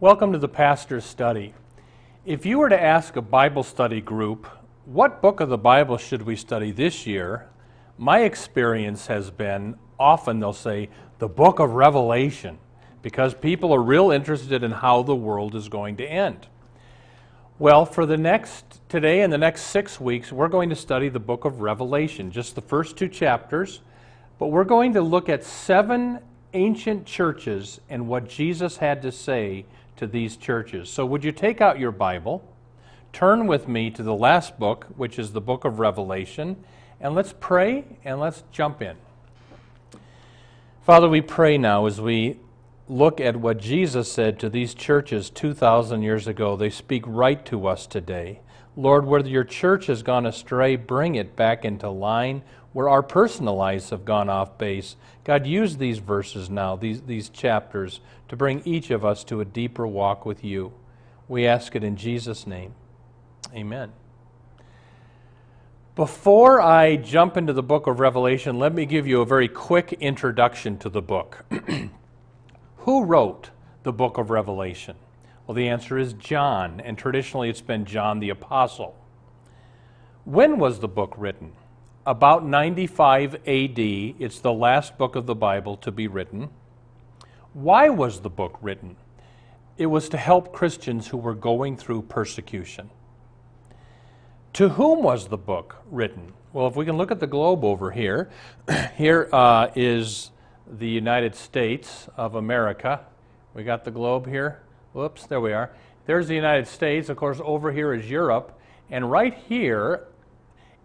Welcome to the Pastor's Study. If you were to ask a Bible study group, what book of the Bible should we study this year? My experience has been often they'll say the book of Revelation because people are real interested in how the world is going to end. Well, for the next today and the next 6 weeks, we're going to study the book of Revelation, just the first two chapters, but we're going to look at seven ancient churches and what Jesus had to say to these churches. So, would you take out your Bible, turn with me to the last book, which is the book of Revelation, and let's pray and let's jump in. Father, we pray now as we look at what Jesus said to these churches 2,000 years ago. They speak right to us today. Lord, where your church has gone astray, bring it back into line. Where our personal lives have gone off base, God, use these verses now, these, these chapters, to bring each of us to a deeper walk with you. We ask it in Jesus' name. Amen. Before I jump into the book of Revelation, let me give you a very quick introduction to the book. Who wrote the book of Revelation? Well, the answer is John, and traditionally it's been John the Apostle. When was the book written? About 95 AD. It's the last book of the Bible to be written. Why was the book written? It was to help Christians who were going through persecution. To whom was the book written? Well, if we can look at the globe over here, here uh, is the United States of America. We got the globe here. Whoops, there we are. There's the United States. Of course, over here is Europe. And right here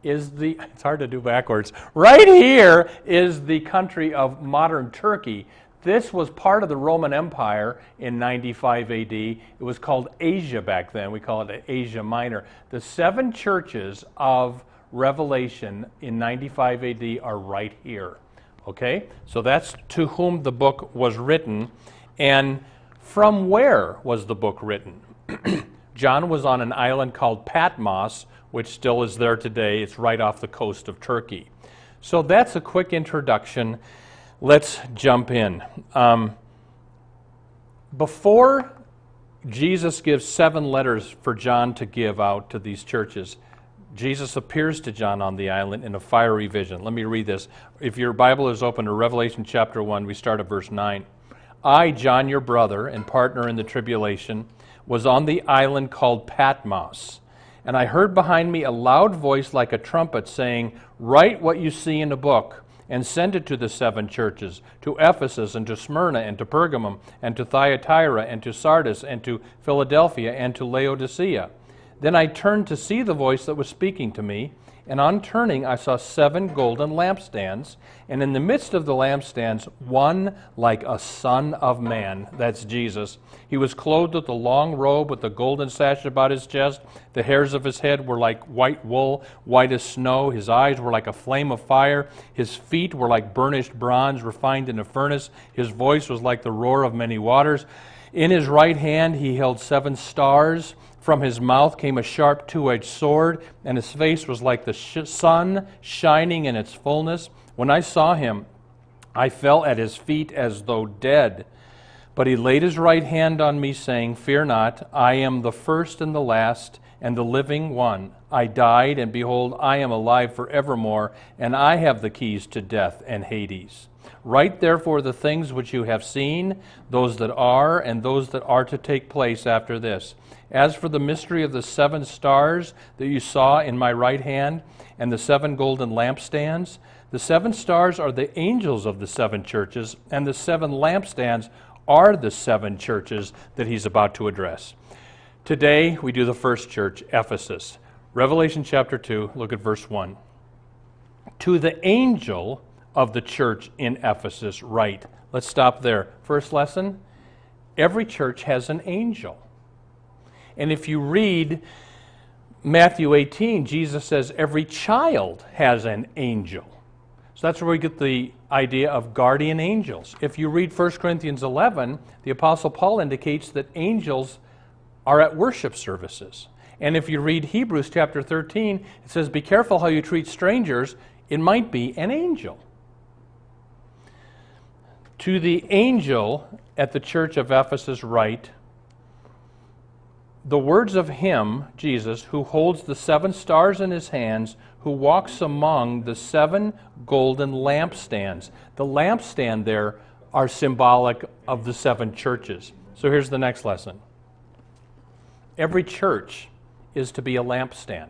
is the, it's hard to do backwards. Right here is the country of modern Turkey. This was part of the Roman Empire in 95 AD. It was called Asia back then. We call it Asia Minor. The seven churches of Revelation in 95 AD are right here. Okay? So that's to whom the book was written. And from where was the book written? John was on an island called Patmos, which still is there today. It's right off the coast of Turkey. So that's a quick introduction let's jump in. Um, before Jesus gives seven letters for John to give out to these churches, Jesus appears to John on the island in a fiery vision. Let me read this. If your Bible is open to Revelation chapter 1, we start at verse 9. I, John, your brother and partner in the tribulation, was on the island called Patmos. And I heard behind me a loud voice like a trumpet saying, Write what you see in a book and send it to the seven churches to Ephesus and to Smyrna and to Pergamum and to Thyatira and to Sardis and to Philadelphia and to Laodicea. Then I turned to see the voice that was speaking to me. And on turning, I saw seven golden lampstands, and in the midst of the lampstands, one like a son of man. That's Jesus. He was clothed with a long robe with a golden sash about his chest. The hairs of his head were like white wool, white as snow. His eyes were like a flame of fire. His feet were like burnished bronze refined in a furnace. His voice was like the roar of many waters. In his right hand, he held seven stars. From his mouth came a sharp two edged sword, and his face was like the sh- sun shining in its fullness. When I saw him, I fell at his feet as though dead. But he laid his right hand on me, saying, Fear not, I am the first and the last, and the living one. I died, and behold, I am alive forevermore, and I have the keys to death and Hades. Write therefore the things which you have seen, those that are, and those that are to take place after this. As for the mystery of the seven stars that you saw in my right hand and the seven golden lampstands, the seven stars are the angels of the seven churches, and the seven lampstands are the seven churches that he's about to address. Today, we do the first church, Ephesus. Revelation chapter 2, look at verse 1. To the angel of the church in Ephesus right. Let's stop there. First lesson every church has an angel. And if you read Matthew 18, Jesus says every child has an angel. So that's where we get the idea of guardian angels. If you read 1 Corinthians 11, the Apostle Paul indicates that angels are at worship services. And if you read Hebrews chapter 13, it says, Be careful how you treat strangers. It might be an angel. To the angel at the church of Ephesus, write, the words of him, Jesus, who holds the seven stars in his hands, who walks among the seven golden lampstands. The lampstand there are symbolic of the seven churches. So here's the next lesson. Every church is to be a lampstand.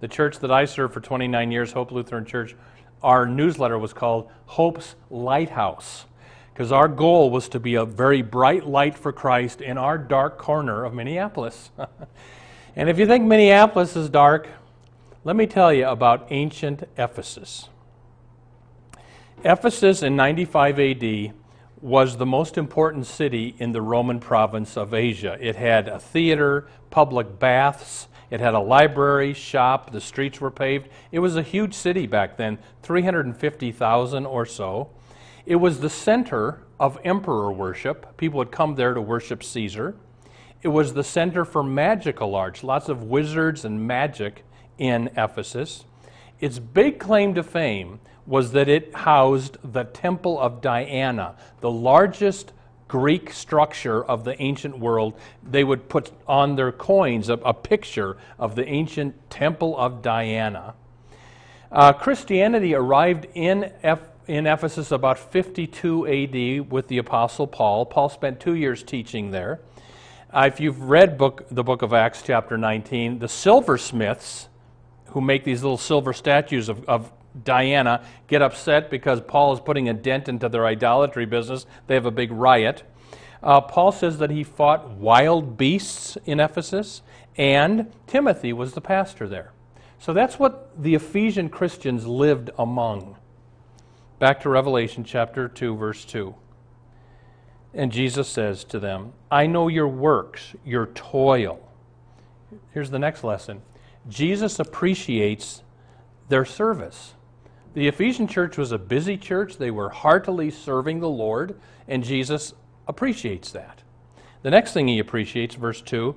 The church that I served for 29 years, Hope Lutheran Church, our newsletter was called Hope's Lighthouse because our goal was to be a very bright light for Christ in our dark corner of Minneapolis. and if you think Minneapolis is dark, let me tell you about ancient Ephesus. Ephesus in 95 AD was the most important city in the Roman province of Asia. It had a theater, public baths, it had a library, shop, the streets were paved. It was a huge city back then, 350,000 or so. It was the center of emperor worship. People would come there to worship Caesar. It was the center for magical arts, lots of wizards and magic in Ephesus. Its big claim to fame was that it housed the Temple of Diana, the largest Greek structure of the ancient world. They would put on their coins a, a picture of the ancient Temple of Diana. Uh, Christianity arrived in, F, in Ephesus about 52 AD with the Apostle Paul. Paul spent two years teaching there. Uh, if you've read book, the book of Acts, chapter 19, the silversmiths who make these little silver statues of, of Diana get upset because Paul is putting a dent into their idolatry business. They have a big riot. Uh, Paul says that he fought wild beasts in Ephesus, and Timothy was the pastor there. So that's what the Ephesian Christians lived among. Back to Revelation chapter 2, verse 2. And Jesus says to them, I know your works, your toil. Here's the next lesson Jesus appreciates their service. The Ephesian church was a busy church. They were heartily serving the Lord, and Jesus appreciates that. The next thing he appreciates, verse 2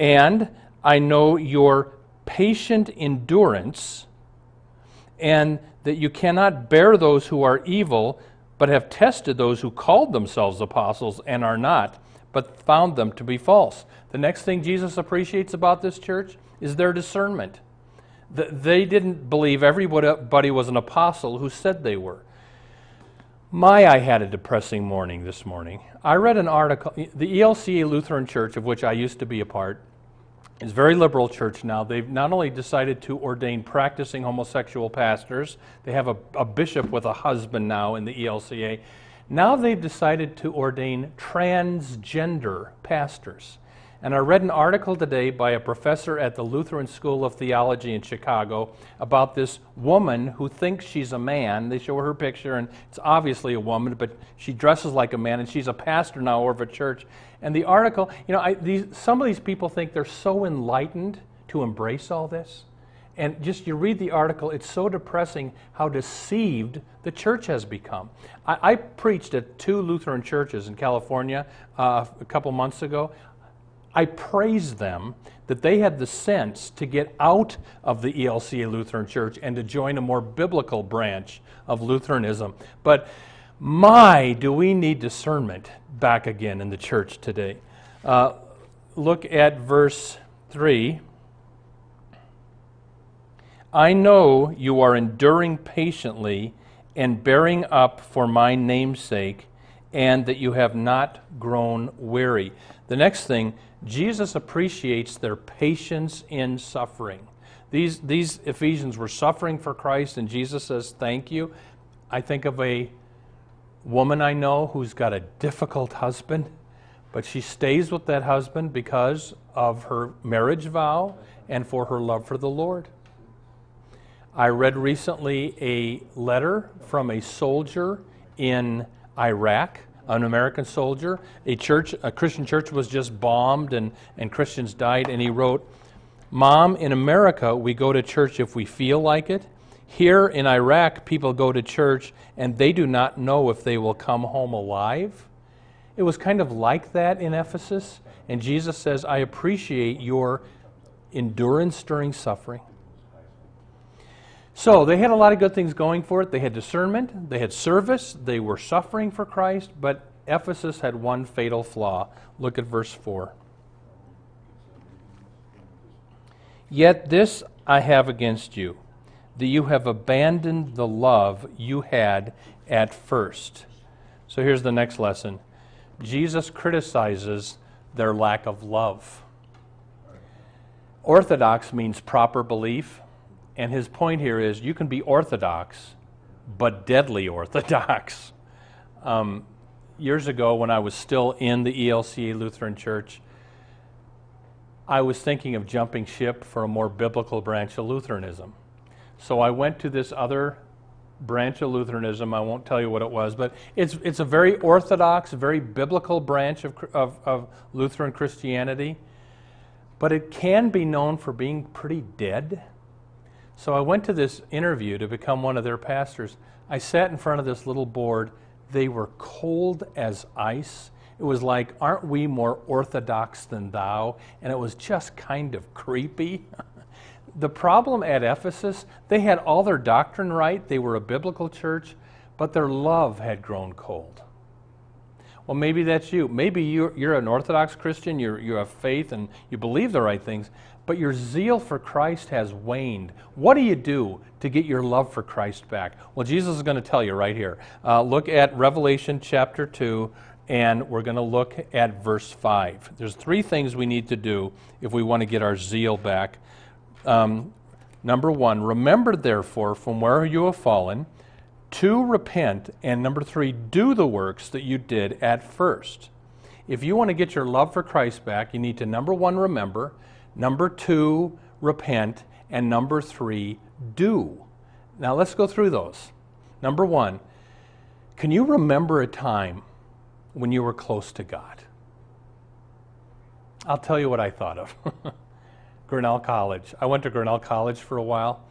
and I know your patient endurance, and that you cannot bear those who are evil, but have tested those who called themselves apostles and are not, but found them to be false. The next thing Jesus appreciates about this church is their discernment they didn't believe everybody was an apostle who said they were. My, I had a depressing morning this morning. I read an article, the ELCA Lutheran Church, of which I used to be a part, is a very liberal church now. They've not only decided to ordain practicing homosexual pastors, they have a, a bishop with a husband now in the ELCA. Now they've decided to ordain transgender pastors. And I read an article today by a professor at the Lutheran School of Theology in Chicago about this woman who thinks she's a man. They show her picture, and it's obviously a woman, but she dresses like a man, and she's a pastor now of a church. And the article, you know, I, these, some of these people think they're so enlightened to embrace all this. And just you read the article, it's so depressing how deceived the church has become. I, I preached at two Lutheran churches in California uh, a couple months ago. I praise them that they had the sense to get out of the ELCA Lutheran Church and to join a more biblical branch of Lutheranism. But my, do we need discernment back again in the church today? Uh, look at verse 3. I know you are enduring patiently and bearing up for my name's sake, and that you have not grown weary. The next thing, Jesus appreciates their patience in suffering. These, these Ephesians were suffering for Christ, and Jesus says, Thank you. I think of a woman I know who's got a difficult husband, but she stays with that husband because of her marriage vow and for her love for the Lord. I read recently a letter from a soldier in Iraq, an American soldier. A church, a Christian church was just bombed and, and Christians died, and he wrote, Mom, in America, we go to church if we feel like it. Here in Iraq, people go to church and they do not know if they will come home alive. It was kind of like that in Ephesus. And Jesus says, I appreciate your endurance during suffering. So they had a lot of good things going for it. They had discernment, they had service, they were suffering for Christ, but Ephesus had one fatal flaw. Look at verse 4. Yet this I have against you, that you have abandoned the love you had at first. So here's the next lesson Jesus criticizes their lack of love. Orthodox means proper belief, and his point here is you can be orthodox, but deadly orthodox. Um, years ago, when I was still in the ELCA Lutheran Church, I was thinking of jumping ship for a more biblical branch of Lutheranism. So I went to this other branch of Lutheranism. I won't tell you what it was, but it's, it's a very orthodox, very biblical branch of, of, of Lutheran Christianity. But it can be known for being pretty dead. So I went to this interview to become one of their pastors. I sat in front of this little board. They were cold as ice. It was like, aren't we more orthodox than thou? And it was just kind of creepy. the problem at Ephesus, they had all their doctrine right, they were a biblical church, but their love had grown cold. Well, maybe that's you. Maybe you're, you're an Orthodox Christian, you're, you have faith and you believe the right things, but your zeal for Christ has waned. What do you do to get your love for Christ back? Well, Jesus is going to tell you right here. Uh, look at Revelation chapter 2, and we're going to look at verse 5. There's three things we need to do if we want to get our zeal back. Um, number one, remember therefore from where you have fallen, to repent, and number three, do the works that you did at first. If you want to get your love for Christ back, you need to number one, remember, number two, repent, and number three, do. Now let's go through those. Number one, can you remember a time when you were close to God? I'll tell you what I thought of. Grinnell College. I went to Grinnell College for a while.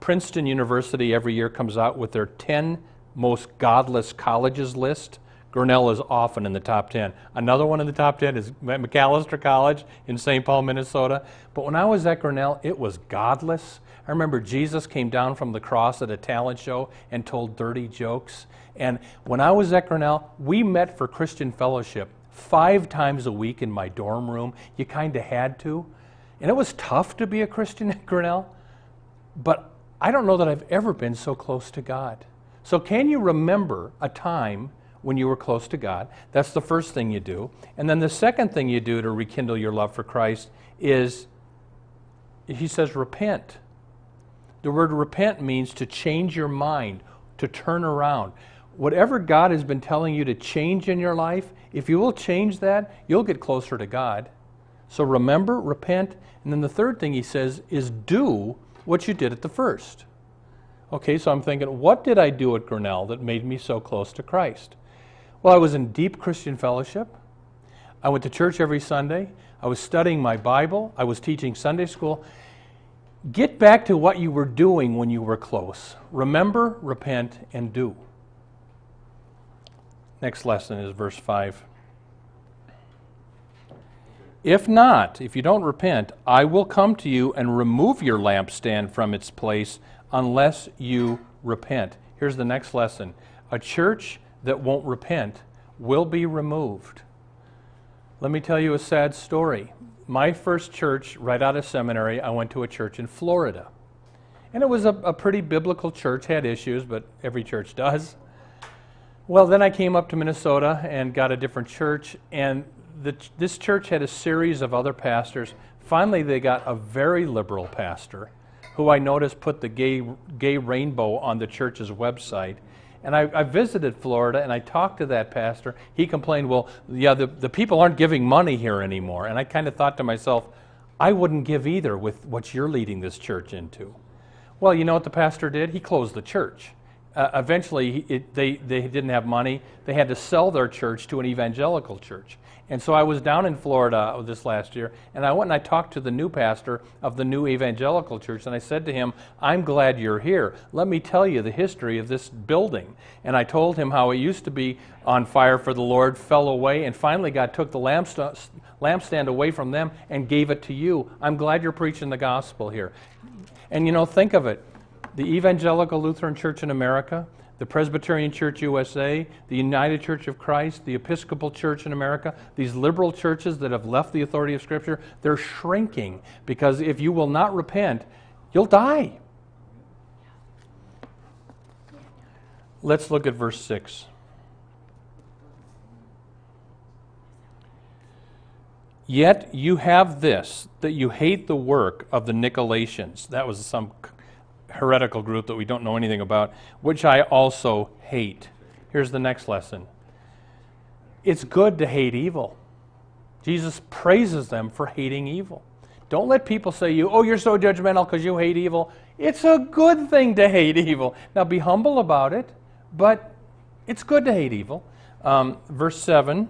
Princeton University every year comes out with their 10 most godless colleges list. Grinnell is often in the top 10. Another one in the top 10 is Macalester College in St. Paul, Minnesota. But when I was at Grinnell, it was godless. I remember Jesus came down from the cross at a talent show and told dirty jokes. And when I was at Grinnell, we met for Christian fellowship five times a week in my dorm room. You kind of had to. And it was tough to be a Christian at Grinnell, but I don't know that I've ever been so close to God. So, can you remember a time when you were close to God? That's the first thing you do. And then the second thing you do to rekindle your love for Christ is, he says, repent. The word repent means to change your mind, to turn around. Whatever God has been telling you to change in your life, if you will change that, you'll get closer to God. So remember, repent, and then the third thing he says is do what you did at the first. Okay, so I'm thinking, what did I do at Grinnell that made me so close to Christ? Well, I was in deep Christian fellowship. I went to church every Sunday. I was studying my Bible. I was teaching Sunday school. Get back to what you were doing when you were close. Remember, repent, and do. Next lesson is verse 5. If not, if you don't repent, I will come to you and remove your lampstand from its place unless you repent. Here's the next lesson a church that won't repent will be removed. Let me tell you a sad story. My first church, right out of seminary, I went to a church in Florida. And it was a, a pretty biblical church, had issues, but every church does. Well, then I came up to Minnesota and got a different church, and the, this church had a series of other pastors. Finally, they got a very liberal pastor who I noticed put the gay, gay rainbow on the church's website. And I, I, visited Florida and I talked to that pastor. He complained, well, yeah, the, the people aren't giving money here anymore. And I kind of thought to myself, I wouldn't give either with what you're leading this church into. Well, you know what the pastor did? He closed the church. Uh, eventually, it, they, they didn't have money. They had to sell their church to an evangelical church. And so I was down in Florida uh, this last year, and I went and I talked to the new pastor of the new evangelical church, and I said to him, I'm glad you're here. Let me tell you the history of this building. And I told him how it used to be on fire for the Lord, fell away, and finally God took the lampstand, lampstand away from them and gave it to you. I'm glad you're preaching the gospel here. And you know, think of it the Evangelical Lutheran Church in America, the Presbyterian Church USA, the United Church of Christ, the Episcopal Church in America, these liberal churches that have left the authority of Scripture, they're shrinking because if you will not repent, you'll die. Let's look at verse 6. Yet you have this, that you hate the work of the Nicolaitans. That was some heretical group that we don't know anything about, which I also hate. Here's the next lesson it's good to hate evil. Jesus praises them for hating evil. Don't let people say you, oh, you're so judgmental because you hate evil. It's a good thing to hate evil. Now be humble about it, but it's good to hate evil. Um, verse 7.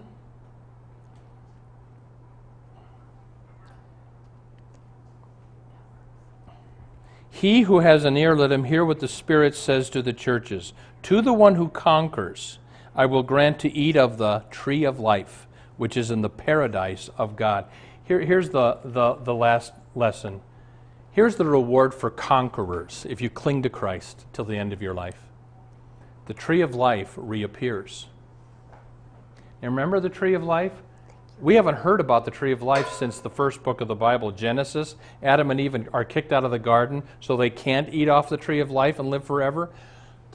He who has an ear, let him hear what the Spirit says to the churches. To the one who conquers, I will grant to eat of the tree of life, which is in the paradise of God. Here, here's the, the, the last lesson. Here's the reward for conquerors if you cling to Christ till the end of your life. The tree of life reappears. And remember the tree of life? We haven't heard about the tree of life since the first book of the Bible, Genesis. Adam and Eve are kicked out of the garden, so they can't eat off the tree of life and live forever.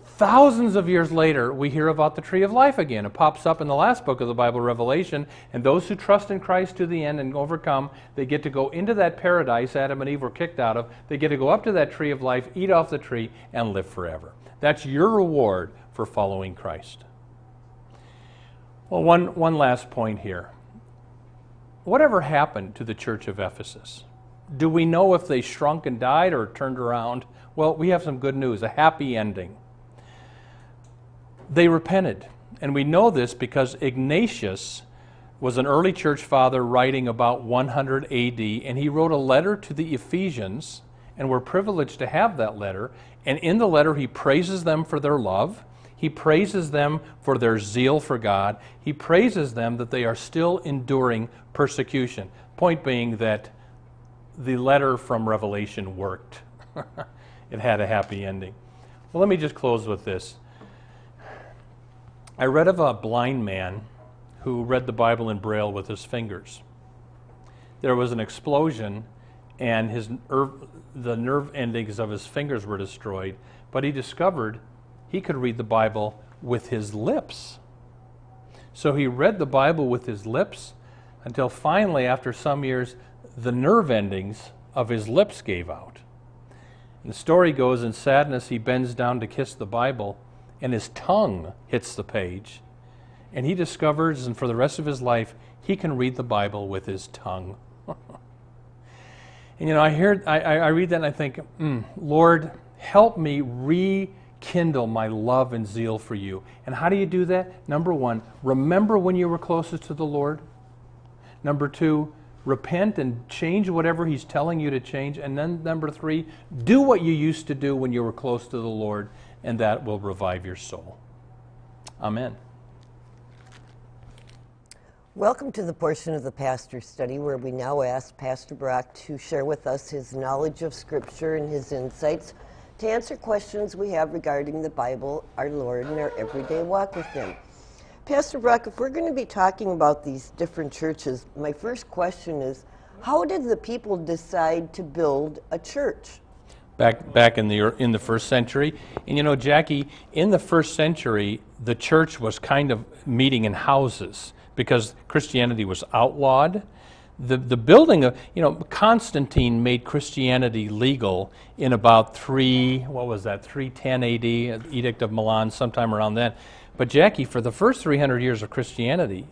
Thousands of years later, we hear about the tree of life again. It pops up in the last book of the Bible, Revelation, and those who trust in Christ to the end and overcome, they get to go into that paradise Adam and Eve were kicked out of. They get to go up to that tree of life, eat off the tree, and live forever. That's your reward for following Christ. Well, one, one last point here. Whatever happened to the church of Ephesus? Do we know if they shrunk and died or turned around? Well, we have some good news, a happy ending. They repented. And we know this because Ignatius was an early church father writing about 100 AD, and he wrote a letter to the Ephesians, and we're privileged to have that letter. And in the letter, he praises them for their love. He praises them for their zeal for God. He praises them that they are still enduring persecution. Point being that the letter from Revelation worked, it had a happy ending. Well, let me just close with this. I read of a blind man who read the Bible in Braille with his fingers. There was an explosion, and his nerve, the nerve endings of his fingers were destroyed, but he discovered he could read the Bible with his lips. So he read the Bible with his lips until finally, after some years, the nerve endings of his lips gave out. And the story goes in sadness, he bends down to kiss the Bible, and his tongue hits the page. And he discovers, and for the rest of his life, he can read the Bible with his tongue. and you know, I hear, I, I read that and I think, mm, Lord, help me re kindle my love and zeal for you. And how do you do that? Number one, remember when you were closest to the Lord. Number two, repent and change whatever He's telling you to change. And then number three, do what you used to do when you were close to the Lord, and that will revive your soul. Amen. Welcome to the portion of the pastor study where we now ask Pastor Brock to share with us his knowledge of Scripture and his insights to answer questions we have regarding the Bible, our Lord, and our everyday walk with Him. Pastor Brock, if we're going to be talking about these different churches, my first question is how did the people decide to build a church? Back, back in the in the first century, and you know, Jackie, in the first century, the church was kind of meeting in houses because Christianity was outlawed, the, the building of, you know, Constantine made Christianity legal in about 3, what was that, 310 AD, Edict of Milan, sometime around then. But Jackie, for the first 300 years of Christianity,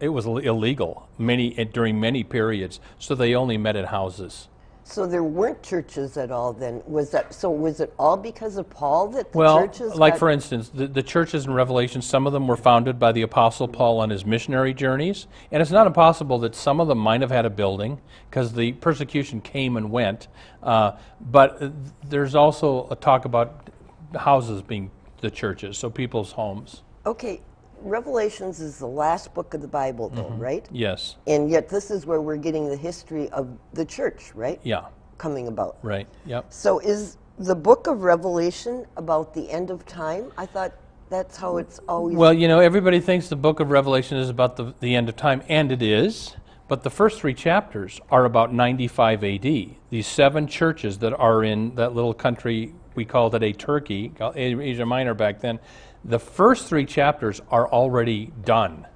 it was illegal many during many periods, so they only met in houses. So there weren't churches at all then. Was that so? Was it all because of Paul that the churches Well, churches? like for instance, the, the churches in Revelation, some of them were founded by the Apostle Paul on his missionary journeys. And it's not impossible that some of them might have had a building because the persecution came and went. Uh, but there's also a talk about houses being the churches, so people's homes. Okay, Revelations is the last book of the Bible, though, Mm-hmm. right? Yes. And yet, this is where we're getting the history of the church, right? Yeah. Coming about. Right. Yep. So, is the book of Revelation about the end of time? I thought that's how it's always. Well, you know, everybody thinks the book of Revelation is about the, the end of time, and it is. But the first three chapters are about 95 AD. These seven churches that are in that little country, we called it a Turkey, Asia Minor back then, the first three chapters are already done.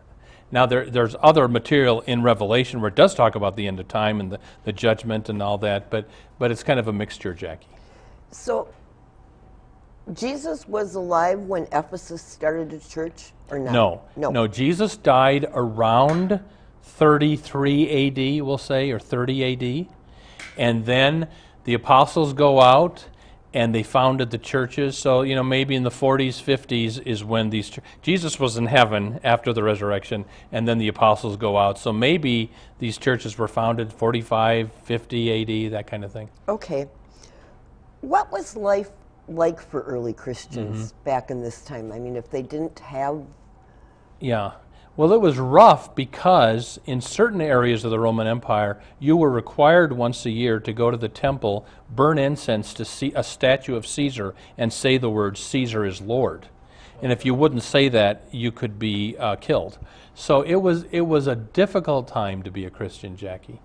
Now, there, there's other material in Revelation where it does talk about the end of time and the, the judgment and all that, but, but it's kind of a mixture, Jackie. so, Jesus was alive when Ephesus started a church, or not? No, No. no. Jesus died around 33 AD, we'll say, or 30 AD, and then the apostles go out and they founded the churches. So you know, maybe in the 40s, 50s is when these ch- Jesus was in heaven after the resurrection, and then the apostles go out. So maybe these churches were founded 45, 50 AD, that kind of thing. Okay. What was life like for early Christians Mm-hmm. back in this time? I mean, if they didn't have. Yeah. Well, it was rough because in certain areas of the Roman Empire, you were required once a year to go to the temple, burn incense to see a statue of Caesar, and say the words, Caesar is Lord. And if you wouldn't say that, you could be uh, killed. So it was, it was a difficult time to be a Christian, Jackie.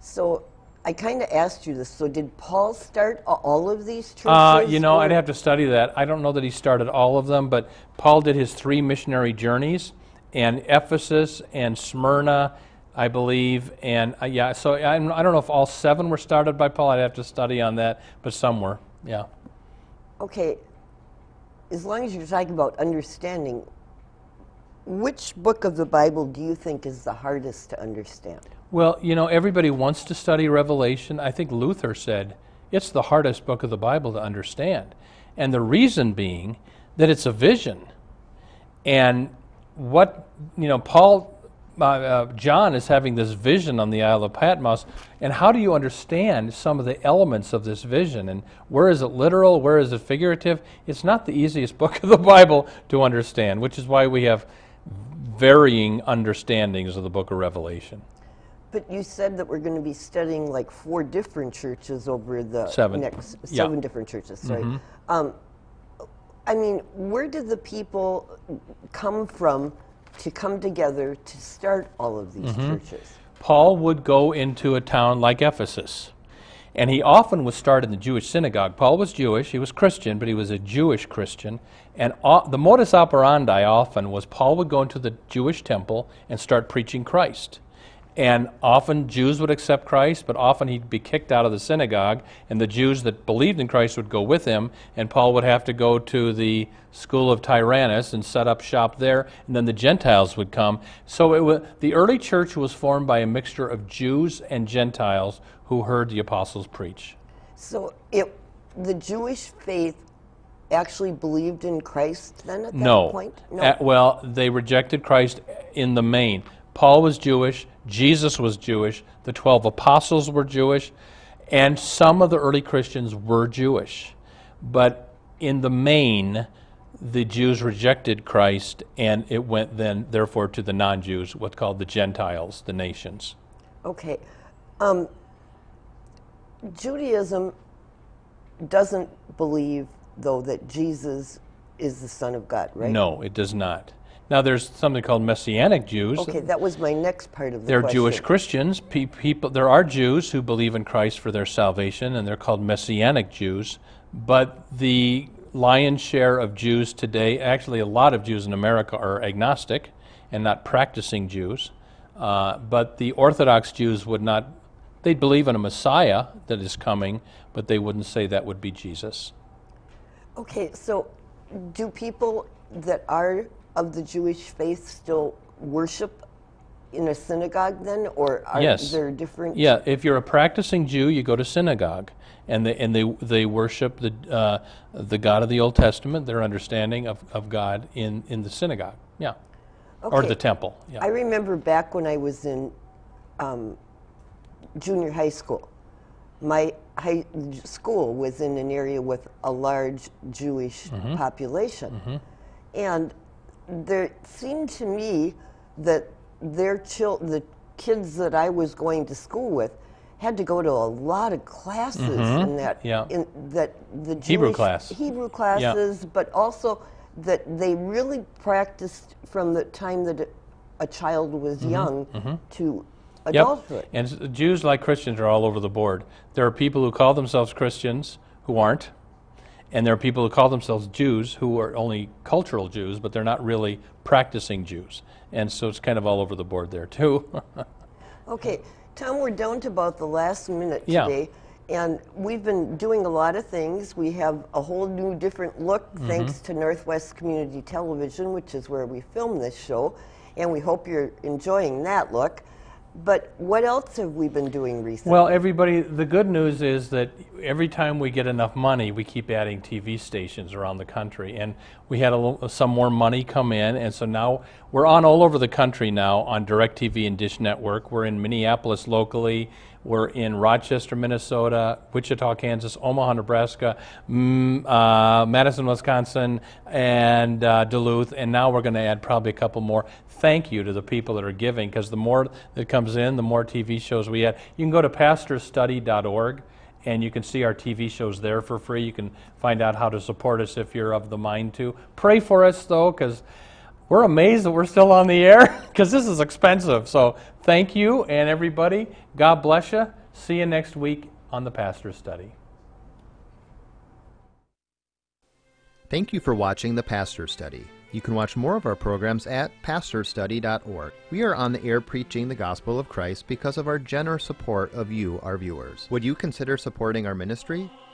So I kind of asked you this. So did Paul start all of these churches? Uh, you know, or- I'd have to study that. I don't know that he started all of them, but Paul did his three missionary journeys, and Ephesus and Smyrna, I believe, and uh, yeah. So I, I don't know if all seven were started by Paul. I'd have to study on that, but some were. Yeah. Okay. As long as you're talking about understanding, which book of the Bible do you think is the hardest to understand? Well, you know, everybody wants to study Revelation. I think Luther said it's the hardest book of the Bible to understand. And the reason being that it's a vision. And what, you know, Paul, uh, uh, John is having this vision on the Isle of Patmos. And how do you understand some of the elements of this vision? And where is it literal? Where is it figurative? It's not the easiest book of the Bible to understand, which is why we have varying understandings of the book of Revelation. But you said that we're going to be studying like four different churches over the Seven. next Yeah. Mm-hmm. seven different churches. Sorry. Um, I mean, where did the people come from to come together to start all of these Mm-hmm. churches? Paul would go into a town like Ephesus, and he often would start in the Jewish synagogue. Paul was Jewish, he was Christian, but he was a Jewish Christian. And o- the modus operandi often was Paul would go into the Jewish temple and start preaching Christ. And often Jews would accept Christ, but often he'd be kicked out of the synagogue, and the Jews that believed in Christ would go with him, and Paul would have to go to the school of Tyrannus and set up shop there, and then the Gentiles would come. So it was, the early church was formed by a mixture of Jews and Gentiles who heard the apostles preach. So it, the Jewish faith actually believed in Christ then at that No. point? Uh, well, they rejected Christ in the main. Paul was Jewish, Jesus was Jewish, the 12 apostles were Jewish, and some of the early Christians were Jewish. But in the main, the Jews rejected Christ, and it went then, therefore, to the non Jews, what's called the Gentiles, the nations. Okay. Um, Judaism doesn't believe, though, that Jesus is the Son of God, right? No, it does not. Now, there's something called Messianic Jews. Okay, that was my next part of the They're question. Jewish Christians. Pe- people, there are Jews who believe in Christ for their salvation, and they're called Messianic Jews. But the lion's share of Jews today, actually, a lot of Jews in America are agnostic and not practicing Jews. Uh, but the Orthodox Jews would not, they'd believe in a Messiah that is coming, but they wouldn't say that would be Jesus. Okay, so do people that are of the Jewish faith still worship in a synagogue then, or are Yes. there different? Yeah, if you're a practicing Jew, you go to synagogue, and they and they they worship the uh, the God of the Old Testament, their understanding of, of God in in the synagogue. Yeah, or the temple. Yeah. I remember back when I was in um, junior high school. My high school was in an area with a large Jewish Mm-hmm. population, and there seemed to me that their chil- the kids that I was going to school with had to go to a lot of classes in that Mm-hmm. Yeah. in that the Hebrew class. Hebrew classes, but also that they really practiced from the time that a child was young to Mm-hmm. Yep. adulthood. And Jews, like Christians, are all over the board. There are people who call themselves Christians who aren't, and there are people who call themselves Jews who are only cultural Jews, but they're not really practicing Jews. And so it's kind of all over the board there too. Okay, Tom, we're down to about the last minute Yeah. today, and we've been doing a lot of things. We have a whole new different look Mm-hmm. thanks to Northwest Community Television, which is where we film this show, and we hope you're enjoying that look. But what else have we been doing recently? Well, everybody, the good news is that every time we get enough money, we keep adding TV stations around the country. And we had little, some more money come in, and so now we're on all over the country now on DirecTV and Dish Network. We're in Minneapolis locally. We're in Rochester, Minnesota, Wichita, Kansas, Omaha, Nebraska, mm, uh, Madison, Wisconsin, and uh, Duluth. And now we're going to add probably a couple more. Thank you to the people that are giving, because the more that comes in, the more TV shows we add. You can go to pastorstudy.org and you can see our TV shows there for free. You can find out how to support us if you're of the mind to. Pray for us, though, because we're amazed that we're still on the air because this is expensive. So thank you, and everybody, God bless you. See you next week on the Pastor Study. Thank you for watching the Pastor Study. You can watch more of our programs at pastorstudy.org. We are on the air preaching the gospel of Christ because of our generous support of you, our viewers. Would you consider supporting our ministry?